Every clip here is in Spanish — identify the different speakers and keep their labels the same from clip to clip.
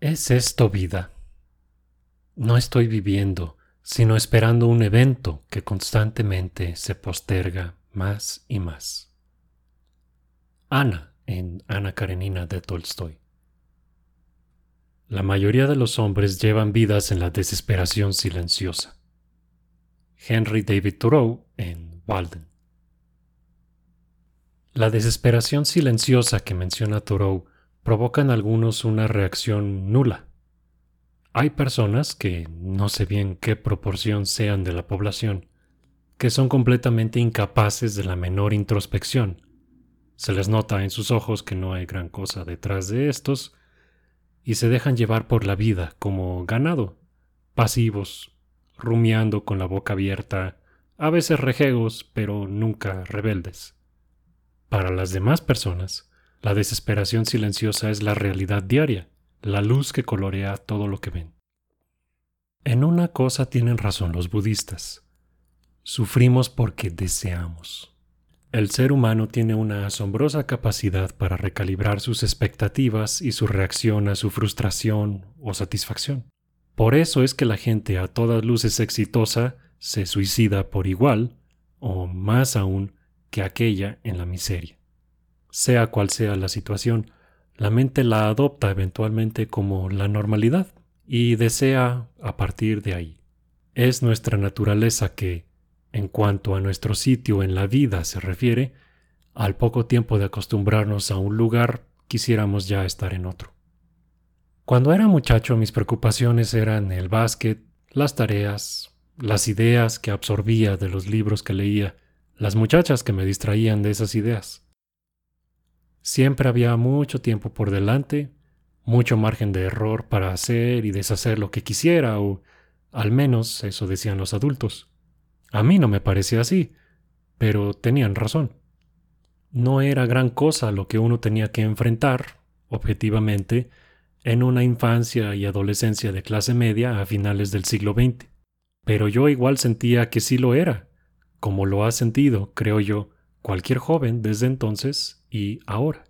Speaker 1: ¿Es esto vida? No estoy viviendo, sino esperando un evento que constantemente se posterga más y más. Ana en Ana Karenina de Tolstoy. La mayoría de los hombres llevan vidas en la desesperación silenciosa. Henry David Thoreau en Walden. La desesperación silenciosa que menciona Thoreau provoca en algunos una reacción nula. Hay personas que, no sé bien qué proporción sean de la población, que son completamente incapaces de la menor introspección. Se les nota en sus ojos que no hay gran cosa detrás de estos, y se dejan llevar por la vida como ganado, pasivos, rumiando con la boca abierta, a veces rejegos, pero nunca rebeldes. Para las demás personas, la desesperación silenciosa es la realidad diaria, la luz que colorea todo lo que ven. En una cosa tienen razón los budistas. Sufrimos porque deseamos. El ser humano tiene una asombrosa capacidad para recalibrar sus expectativas y su reacción a su frustración o satisfacción. Por eso es que la gente a todas luces exitosa se suicida por igual, o más aún, que aquella en la miseria. Sea cual sea la situación, la mente la adopta eventualmente como la normalidad y desea a partir de ahí. Es nuestra naturaleza que, en cuanto a nuestro sitio en la vida se refiere, al poco tiempo de acostumbrarnos a un lugar, quisiéramos ya estar en otro. Cuando era muchacho mis preocupaciones eran el básquet, las tareas, las ideas que absorbía de los libros que leía, las muchachas que me distraían de esas ideas. Siempre había mucho tiempo por delante, mucho margen de error para hacer y deshacer lo que quisiera, o al menos eso decían los adultos. A mí no me parecía así, pero tenían razón. No era gran cosa lo que uno tenía que enfrentar, objetivamente, en una infancia y adolescencia de clase media a finales del siglo XX. Pero yo igual sentía que sí lo era, como lo ha sentido, creo yo, cualquier joven desde entonces y ahora.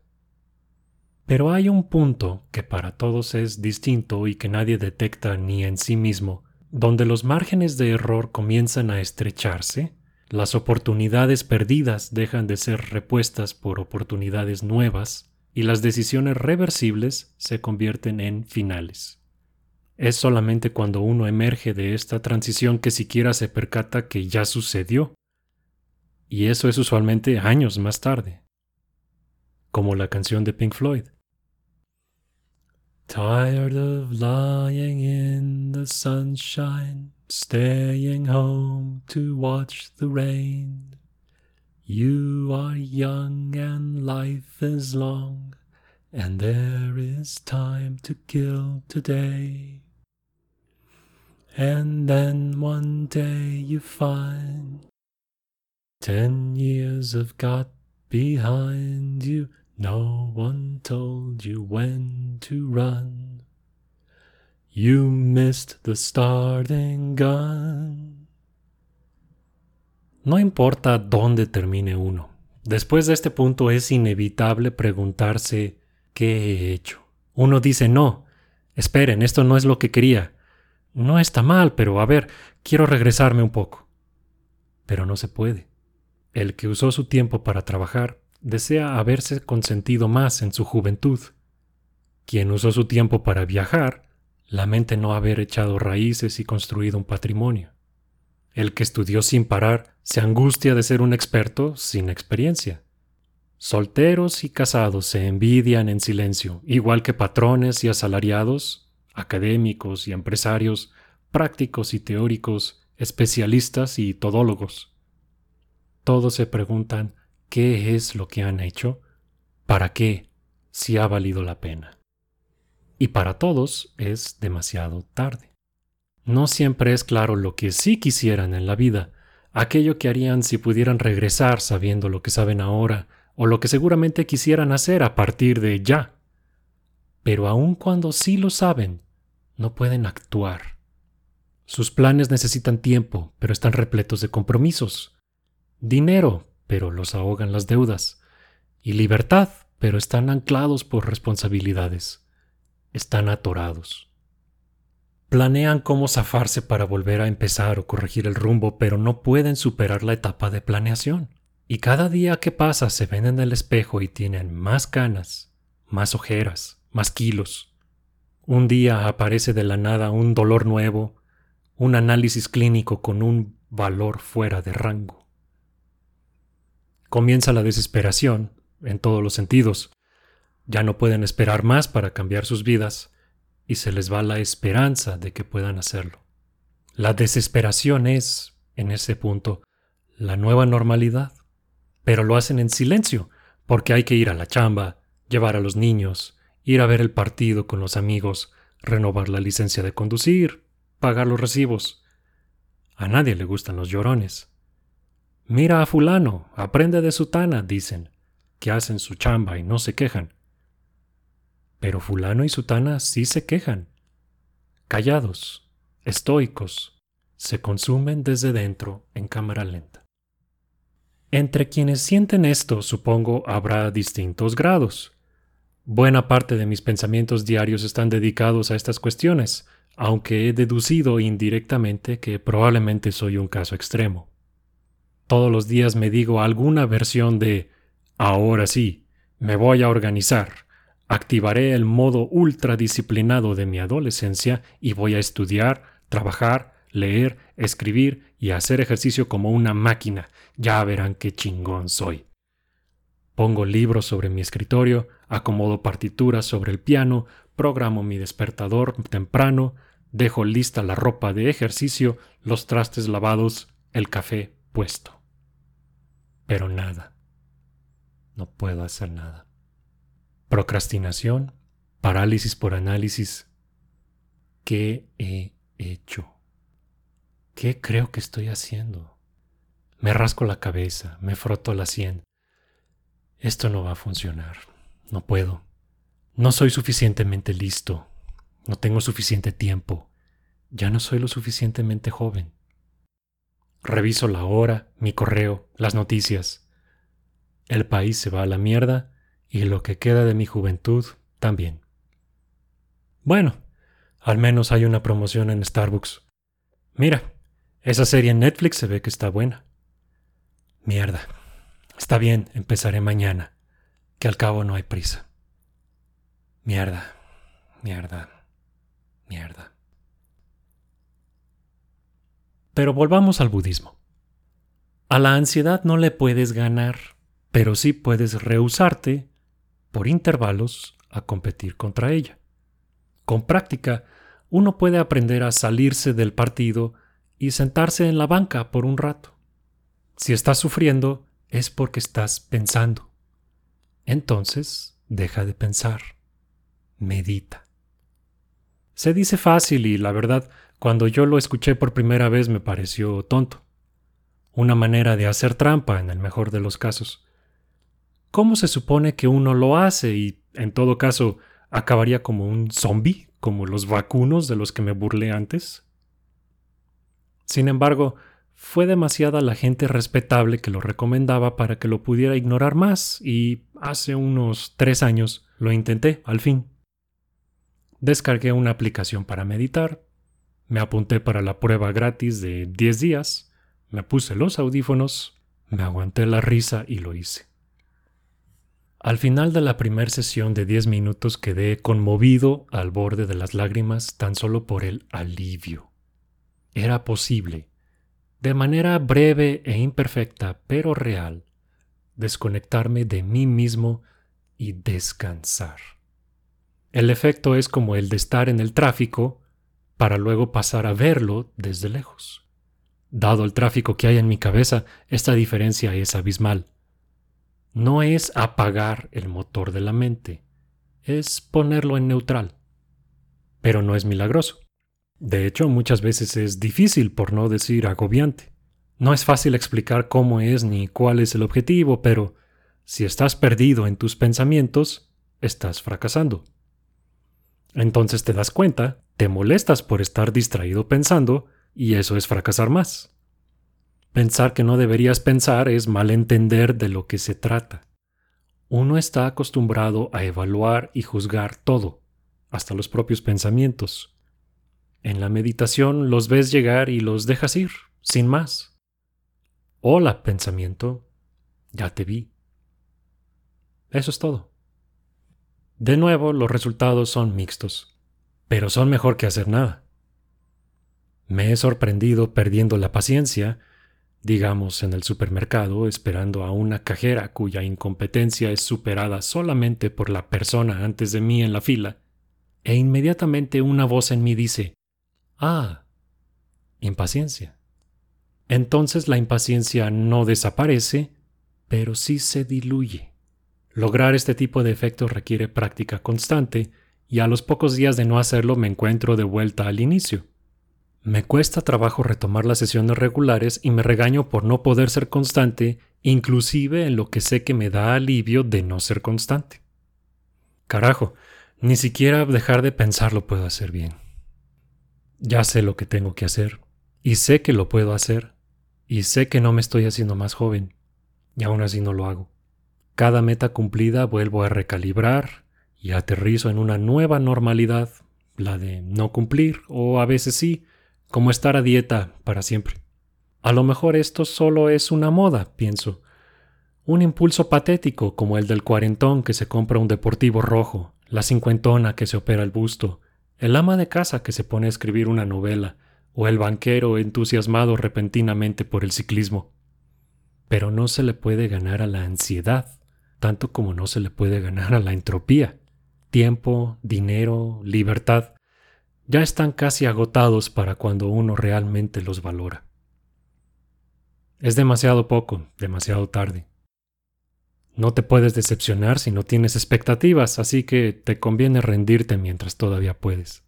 Speaker 1: Pero hay un punto que para todos es distinto y que nadie detecta ni en sí mismo, donde los márgenes de error comienzan a estrecharse, las oportunidades perdidas dejan de ser repuestas por oportunidades nuevas y las decisiones reversibles se convierten en finales. Es solamente cuando uno emerge de esta transición que siquiera se percata que ya sucedió y eso es usualmente años más tarde, como la canción de Pink Floyd. Tired of lying in the sunshine, staying home to watch the rain. You are young and life is long, and there is time to kill today. And then one day you find Ten years have got behind you, no one told you when to run. You missed the starting gun. No importa dónde termine uno. Después de este punto es inevitable preguntarse ¿qué he hecho? Uno dice no, esperen, esto no es lo que quería. No está mal, pero a ver, quiero regresarme un poco. Pero no se puede. El que usó su tiempo para trabajar desea haberse consentido más en su juventud. Quien usó su tiempo para viajar lamenta no haber echado raíces y construido un patrimonio. El que estudió sin parar se angustia de ser un experto sin experiencia. Solteros y casados se envidian en silencio, igual que patrones y asalariados, académicos y empresarios, prácticos y teóricos, especialistas y todólogos. Todos se preguntan qué es lo que han hecho, para qué, si ha valido la pena. Y para todos es demasiado tarde. No siempre es claro lo que sí quisieran en la vida, aquello que harían si pudieran regresar sabiendo lo que saben ahora, o lo que seguramente quisieran hacer a partir de ya. Pero aun cuando sí lo saben, no pueden actuar. Sus planes necesitan tiempo, pero están repletos de compromisos dinero, pero los ahogan las deudas, y libertad, pero están anclados por responsabilidades. están atorados. Planean cómo zafarse para volver a empezar o corregir el rumbo, pero no pueden superar la etapa de planeación. Y cada día que pasa se ven en el espejo y tienen más canas, más ojeras, más kilos. Un día aparece de la nada un dolor nuevo, un análisis clínico con un valor fuera de rango. Comienza la desesperación, en todos los sentidos. Ya no pueden esperar más para cambiar sus vidas y se les va la esperanza de que puedan hacerlo. La desesperación es, en ese punto, la nueva normalidad pero lo hacen en silencio, porque hay que ir a la chamba, llevar a los niños, ir a ver el partido con los amigos, renovar la licencia de conducir, pagar los recibos. A nadie le gustan los llorones. Mira a fulano, aprende de sutana, dicen, que hacen su chamba y no se quejan. Pero fulano y sutana sí se quejan. Callados, estoicos, se consumen desde dentro en cámara lenta. Entre quienes sienten esto, supongo, habrá distintos grados. Buena parte de mis pensamientos diarios están dedicados a estas cuestiones, aunque he deducido indirectamente que probablemente soy un caso extremo. Todos los días me digo alguna versión de ahora sí, me voy a organizar, activaré el modo ultradisciplinado de mi adolescencia y voy a estudiar, trabajar, leer, escribir y hacer ejercicio como una máquina. Ya verán qué chingón soy. Pongo libros sobre mi escritorio, acomodo partituras sobre el piano, programo mi despertador temprano, dejo lista la ropa de ejercicio, los trastes lavados, el café puesto. Pero nada. No puedo hacer nada. Procrastinación, parálisis por análisis. ¿Qué he hecho? ¿Qué creo que estoy haciendo? Me rasco la cabeza, me froto la sien. Esto no va a funcionar. No puedo. No soy suficientemente listo. No tengo suficiente tiempo. Ya no soy lo suficientemente joven. Reviso la hora, mi correo, las noticias. El país se va a la mierda y lo que queda de mi juventud también. Bueno, al menos hay una promoción en Starbucks. Mira, esa serie en Netflix se ve que está buena. Mierda. Está bien, empezaré mañana, que al cabo no hay prisa. Mierda, mierda, mierda. Pero volvamos al budismo. A la ansiedad no le puedes ganar, pero sí puedes rehusarte, por intervalos, a competir contra ella. Con práctica, uno puede aprender a salirse del partido y sentarse en la banca por un rato. Si estás sufriendo es porque estás pensando. Entonces, deja de pensar. Medita. Se dice fácil y la verdad, cuando yo lo escuché por primera vez me pareció tonto. Una manera de hacer trampa en el mejor de los casos. ¿Cómo se supone que uno lo hace y, en todo caso, acabaría como un zombie, como los vacunos de los que me burlé antes? Sin embargo, fue demasiada la gente respetable que lo recomendaba para que lo pudiera ignorar más y hace unos tres años lo intenté al fin. Descargué una aplicación para meditar, me apunté para la prueba gratis de 10 días, me puse los audífonos, me aguanté la risa y lo hice. Al final de la primera sesión de 10 minutos quedé conmovido al borde de las lágrimas tan solo por el alivio era posible, de manera breve e imperfecta, pero real, desconectarme de mí mismo y descansar. El efecto es como el de estar en el tráfico para luego pasar a verlo desde lejos. Dado el tráfico que hay en mi cabeza, esta diferencia es abismal. No es apagar el motor de la mente, es ponerlo en neutral. Pero no es milagroso. De hecho, muchas veces es difícil, por no decir agobiante. No es fácil explicar cómo es ni cuál es el objetivo, pero si estás perdido en tus pensamientos, estás fracasando. Entonces te das cuenta, te molestas por estar distraído pensando, y eso es fracasar más. Pensar que no deberías pensar es mal entender de lo que se trata. Uno está acostumbrado a evaluar y juzgar todo, hasta los propios pensamientos. En la meditación los ves llegar y los dejas ir, sin más. Hola, pensamiento, ya te vi. Eso es todo. De nuevo, los resultados son mixtos, pero son mejor que hacer nada. Me he sorprendido perdiendo la paciencia, digamos en el supermercado, esperando a una cajera cuya incompetencia es superada solamente por la persona antes de mí en la fila, e inmediatamente una voz en mí dice, Ah, impaciencia. Entonces la impaciencia no desaparece, pero sí se diluye. Lograr este tipo de efecto requiere práctica constante, y a los pocos días de no hacerlo me encuentro de vuelta al inicio. Me cuesta trabajo retomar las sesiones regulares y me regaño por no poder ser constante, inclusive en lo que sé que me da alivio de no ser constante. Carajo, ni siquiera dejar de pensarlo puedo hacer bien. Ya sé lo que tengo que hacer, y sé que lo puedo hacer, y sé que no me estoy haciendo más joven, y aún así no lo hago. Cada meta cumplida vuelvo a recalibrar y aterrizo en una nueva normalidad, la de no cumplir o a veces sí, como estar a dieta para siempre. A lo mejor esto solo es una moda, pienso. Un impulso patético como el del cuarentón que se compra un deportivo rojo, la cincuentona que se opera el busto, el ama de casa que se pone a escribir una novela, o el banquero entusiasmado repentinamente por el ciclismo. Pero no se le puede ganar a la ansiedad tanto como no se le puede ganar a la entropía. Tiempo, dinero, libertad, ya están casi agotados para cuando uno realmente los valora. Es demasiado poco, demasiado tarde. No te puedes decepcionar si no tienes expectativas, así que te conviene rendirte mientras todavía puedes.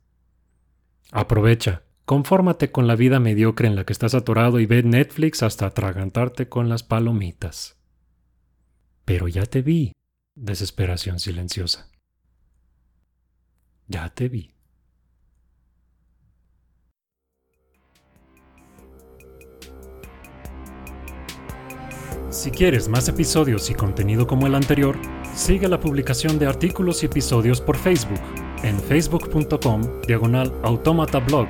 Speaker 1: Aprovecha, confórmate con la vida mediocre en la que estás atorado y ve Netflix hasta atragantarte con las palomitas. Pero ya te vi, desesperación silenciosa. Ya te vi. Si quieres más episodios y contenido como el anterior, sigue la publicación de artículos y episodios por Facebook, en facebook.com diagonal automatablog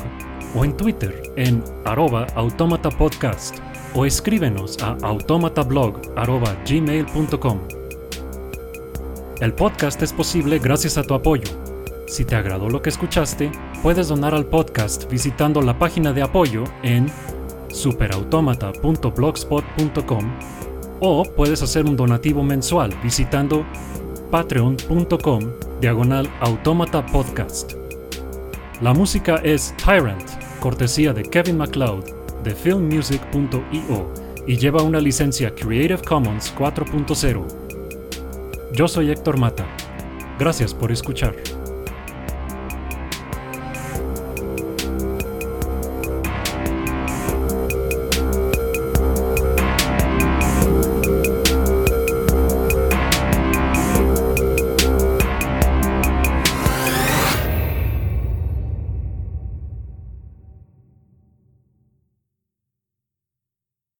Speaker 1: o en Twitter en arroba automatapodcast o escríbenos a automatablog.gmail.com. El podcast es posible gracias a tu apoyo. Si te agradó lo que escuchaste, puedes donar al podcast visitando la página de apoyo en superautomata.blogspot.com o puedes hacer un donativo mensual visitando patreon.com diagonal podcast. La música es Tyrant, cortesía de Kevin MacLeod de filmmusic.io y lleva una licencia Creative Commons 4.0. Yo soy Héctor Mata. Gracias por escuchar.